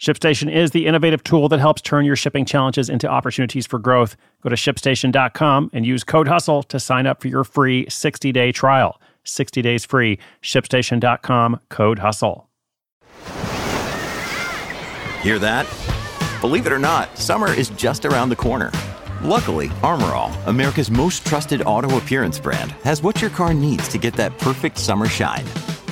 ShipStation is the innovative tool that helps turn your shipping challenges into opportunities for growth. Go to shipstation.com and use code HUSTLE to sign up for your free 60 day trial. 60 days free. ShipStation.com, code HUSTLE. Hear that? Believe it or not, summer is just around the corner. Luckily, Armor All, America's most trusted auto appearance brand, has what your car needs to get that perfect summer shine.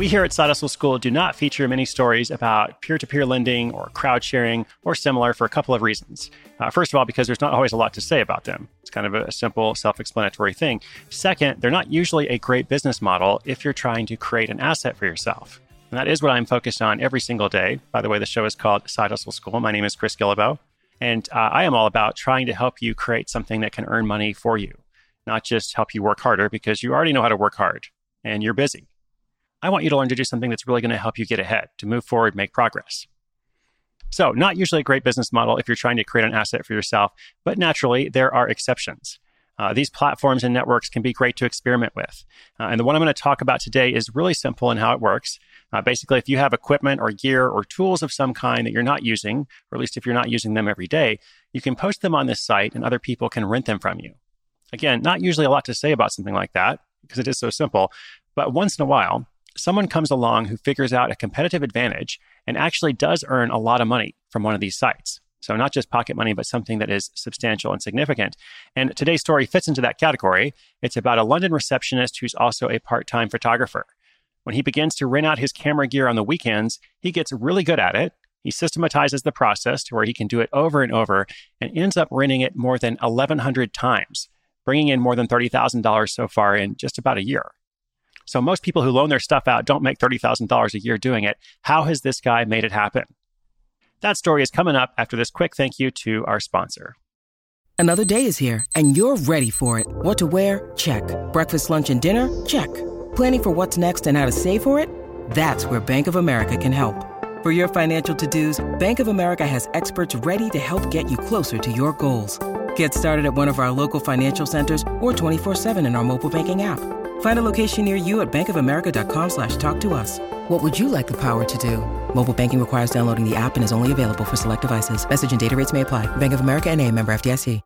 We here at Side Hustle School do not feature many stories about peer to peer lending or crowd sharing or similar for a couple of reasons. Uh, first of all, because there's not always a lot to say about them. It's kind of a simple, self explanatory thing. Second, they're not usually a great business model if you're trying to create an asset for yourself. And that is what I'm focused on every single day. By the way, the show is called Side Hustle School. My name is Chris Guillebeau. And uh, I am all about trying to help you create something that can earn money for you, not just help you work harder because you already know how to work hard and you're busy. I want you to learn to do something that's really going to help you get ahead, to move forward, make progress. So, not usually a great business model if you're trying to create an asset for yourself, but naturally, there are exceptions. Uh, these platforms and networks can be great to experiment with. Uh, and the one I'm going to talk about today is really simple in how it works. Uh, basically, if you have equipment or gear or tools of some kind that you're not using, or at least if you're not using them every day, you can post them on this site and other people can rent them from you. Again, not usually a lot to say about something like that because it is so simple, but once in a while, someone comes along who figures out a competitive advantage and actually does earn a lot of money from one of these sites. So, not just pocket money, but something that is substantial and significant. And today's story fits into that category. It's about a London receptionist who's also a part time photographer. When he begins to rent out his camera gear on the weekends, he gets really good at it. He systematizes the process to where he can do it over and over and ends up renting it more than 1,100 times, bringing in more than $30,000 so far in just about a year. So most people who loan their stuff out don't make $30,000 a year doing it. How has this guy made it happen? That story is coming up after this quick thank you to our sponsor. Another day is here and you're ready for it. What to wear? Check. Breakfast, lunch, and dinner? Check. Planning for what's next and how to save for it? That's where Bank of America can help. For your financial to-dos, Bank of America has experts ready to help get you closer to your goals. Get started at one of our local financial centers or 24-7 in our mobile banking app. Find a location near you at bankofamerica.com slash talk to us. What would you like the power to do? Mobile banking requires downloading the app and is only available for select devices. Message and data rates may apply. Bank of America and a member FDIC.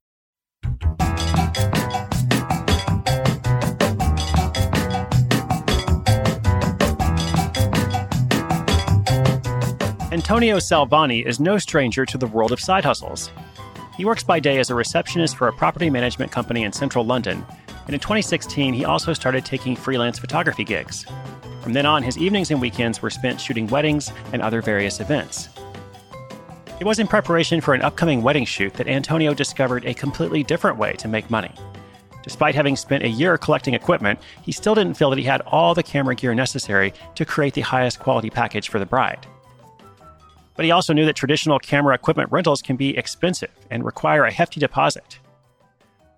Antonio Salvani is no stranger to the world of side hustles. He works by day as a receptionist for a property management company in central London and in 2016, he also started taking freelance photography gigs. From then on, his evenings and weekends were spent shooting weddings and other various events. It was in preparation for an upcoming wedding shoot that Antonio discovered a completely different way to make money. Despite having spent a year collecting equipment, he still didn't feel that he had all the camera gear necessary to create the highest quality package for the bride. But he also knew that traditional camera equipment rentals can be expensive and require a hefty deposit.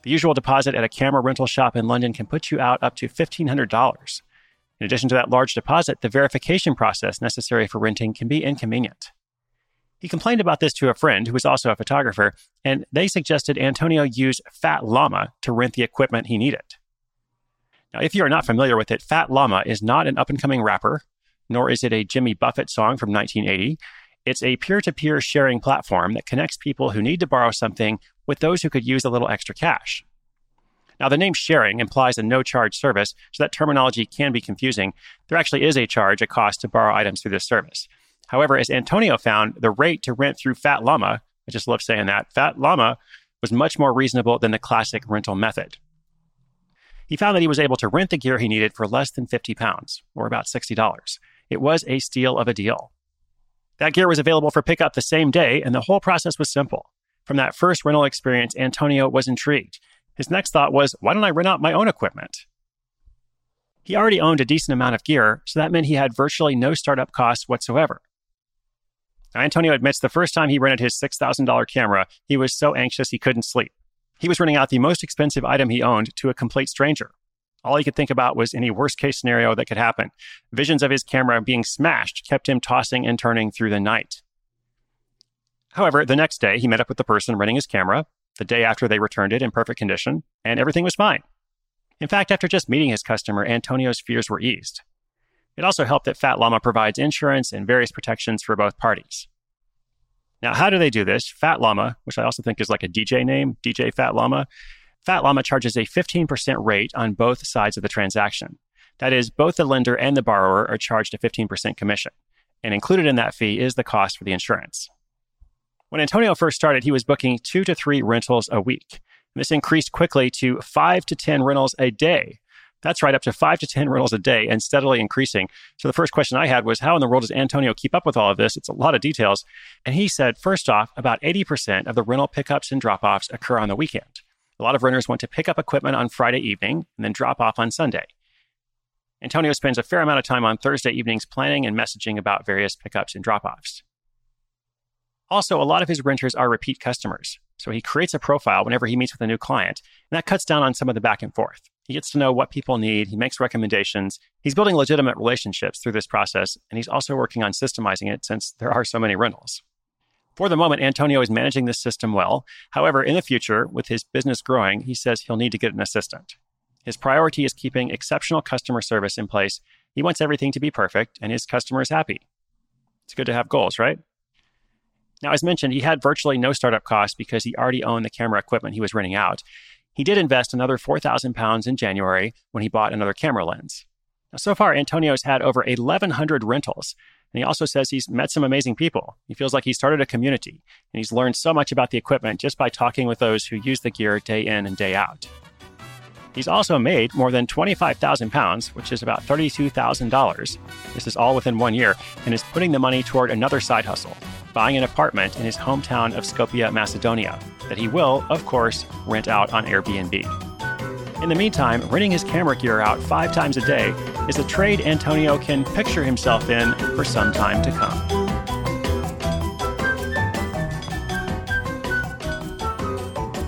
The usual deposit at a camera rental shop in London can put you out up to $1,500. In addition to that large deposit, the verification process necessary for renting can be inconvenient. He complained about this to a friend who was also a photographer, and they suggested Antonio use Fat Llama to rent the equipment he needed. Now, if you are not familiar with it, Fat Llama is not an up and coming rapper, nor is it a Jimmy Buffett song from 1980. It's a peer to peer sharing platform that connects people who need to borrow something with those who could use a little extra cash. Now, the name sharing implies a no charge service, so that terminology can be confusing. There actually is a charge, a cost to borrow items through this service. However, as Antonio found, the rate to rent through Fat Llama, I just love saying that, Fat Llama was much more reasonable than the classic rental method. He found that he was able to rent the gear he needed for less than 50 pounds, or about $60. It was a steal of a deal. That gear was available for pickup the same day, and the whole process was simple. From that first rental experience, Antonio was intrigued. His next thought was, why don't I rent out my own equipment? He already owned a decent amount of gear, so that meant he had virtually no startup costs whatsoever. Now, Antonio admits the first time he rented his $6,000 camera, he was so anxious he couldn't sleep. He was renting out the most expensive item he owned to a complete stranger. All he could think about was any worst case scenario that could happen. Visions of his camera being smashed kept him tossing and turning through the night. However, the next day, he met up with the person renting his camera, the day after they returned it in perfect condition, and everything was fine. In fact, after just meeting his customer, Antonio's fears were eased. It also helped that Fat Llama provides insurance and various protections for both parties. Now, how do they do this? Fat Llama, which I also think is like a DJ name, DJ Fat Llama, Fat Llama charges a 15% rate on both sides of the transaction. That is, both the lender and the borrower are charged a 15% commission. And included in that fee is the cost for the insurance. When Antonio first started, he was booking two to three rentals a week. This increased quickly to five to 10 rentals a day. That's right, up to five to 10 rentals a day and steadily increasing. So the first question I had was, how in the world does Antonio keep up with all of this? It's a lot of details. And he said, first off, about 80% of the rental pickups and drop offs occur on the weekend. A lot of renters want to pick up equipment on Friday evening and then drop off on Sunday. Antonio spends a fair amount of time on Thursday evenings planning and messaging about various pickups and drop offs. Also, a lot of his renters are repeat customers. So he creates a profile whenever he meets with a new client, and that cuts down on some of the back and forth. He gets to know what people need, he makes recommendations. He's building legitimate relationships through this process, and he's also working on systemizing it since there are so many rentals. For the moment, Antonio is managing this system well. However, in the future, with his business growing, he says he'll need to get an assistant. His priority is keeping exceptional customer service in place. He wants everything to be perfect and his customers happy. It's good to have goals, right? Now, as mentioned, he had virtually no startup costs because he already owned the camera equipment he was renting out. He did invest another 4,000 pounds in January when he bought another camera lens. Now, so far, Antonio's had over 1,100 rentals, and he also says he's met some amazing people. He feels like he started a community, and he's learned so much about the equipment just by talking with those who use the gear day in and day out. He's also made more than 25,000 pounds, which is about $32,000. This is all within one year, and is putting the money toward another side hustle, buying an apartment in his hometown of Skopje, Macedonia, that he will, of course, rent out on Airbnb. In the meantime, renting his camera gear out five times a day is a trade Antonio can picture himself in for some time to come.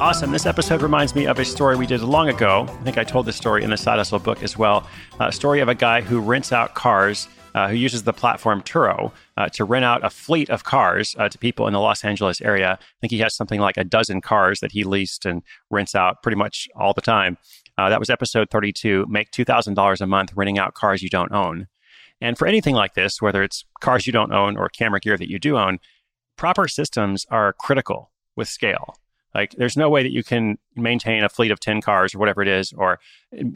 Awesome. This episode reminds me of a story we did long ago. I think I told this story in the Side Hustle book as well. A story of a guy who rents out cars, uh, who uses the platform Turo uh, to rent out a fleet of cars uh, to people in the Los Angeles area. I think he has something like a dozen cars that he leased and rents out pretty much all the time. Uh, that was episode 32 Make $2,000 a month renting out cars you don't own. And for anything like this, whether it's cars you don't own or camera gear that you do own, proper systems are critical with scale. Like, there's no way that you can maintain a fleet of 10 cars or whatever it is, or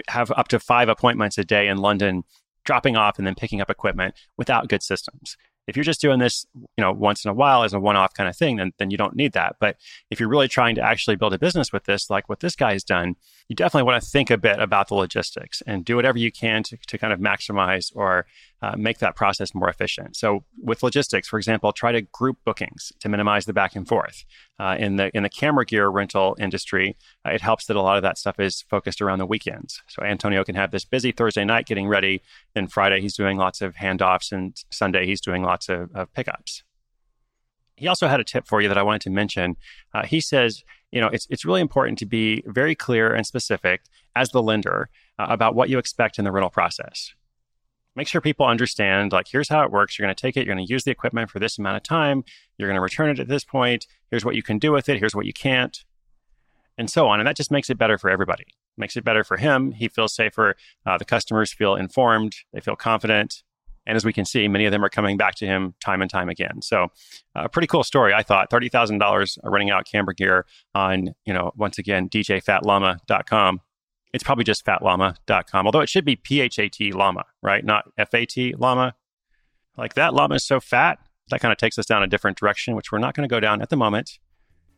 have up to five appointments a day in London, dropping off and then picking up equipment without good systems. If you're just doing this, you know, once in a while as a one-off kind of thing, then then you don't need that. But if you're really trying to actually build a business with this, like what this guy has done, you definitely want to think a bit about the logistics and do whatever you can to, to kind of maximize or uh, make that process more efficient. So with logistics, for example, try to group bookings to minimize the back and forth. Uh, in the in the camera gear rental industry, uh, it helps that a lot of that stuff is focused around the weekends. So Antonio can have this busy Thursday night getting ready, then Friday he's doing lots of handoffs, and Sunday he's doing lots of, of pickups. He also had a tip for you that I wanted to mention. Uh, he says, you know, it's it's really important to be very clear and specific as the lender uh, about what you expect in the rental process. Make sure people understand like here's how it works. You're going to take it. You're going to use the equipment for this amount of time. You're going to return it at this point. Here's what you can do with it. Here's what you can't. And so on. And that just makes it better for everybody. Makes it better for him. He feels safer. Uh, the customers feel informed. They feel confident and as we can see many of them are coming back to him time and time again so a uh, pretty cool story i thought $30000 running out camera gear on you know once again djfatllama.com it's probably just fatllama.com, although it should be P H A T llama, right? Not F A T llama. Like that llama is so fat, that kind of takes us down a different direction, which we're not going to go down at the moment.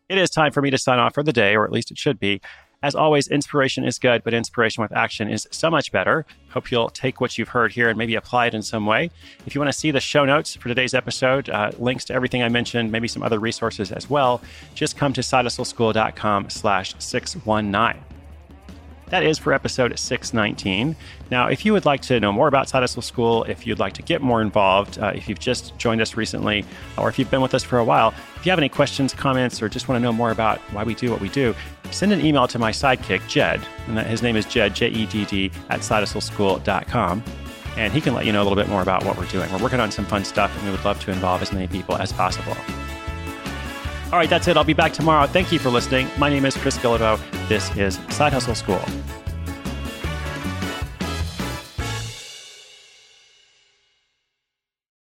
It is time for me to sign off for the day, or at least it should be. As always, inspiration is good, but inspiration with action is so much better. Hope you'll take what you've heard here and maybe apply it in some way. If you want to see the show notes for today's episode, uh, links to everything I mentioned, maybe some other resources as well, just come to sidehustleschool.com slash 619. That is for episode 619. Now, if you would like to know more about Side Hustle School, if you'd like to get more involved, uh, if you've just joined us recently, or if you've been with us for a while, if you have any questions, comments, or just want to know more about why we do what we do, send an email to my sidekick, Jed, and that, his name is Jed, J E D D, at sidehustleschool.com. And he can let you know a little bit more about what we're doing. We're working on some fun stuff, and we would love to involve as many people as possible. All right, that's it. I'll be back tomorrow. Thank you for listening. My name is Chris Guillebeau. This is Side Hustle School.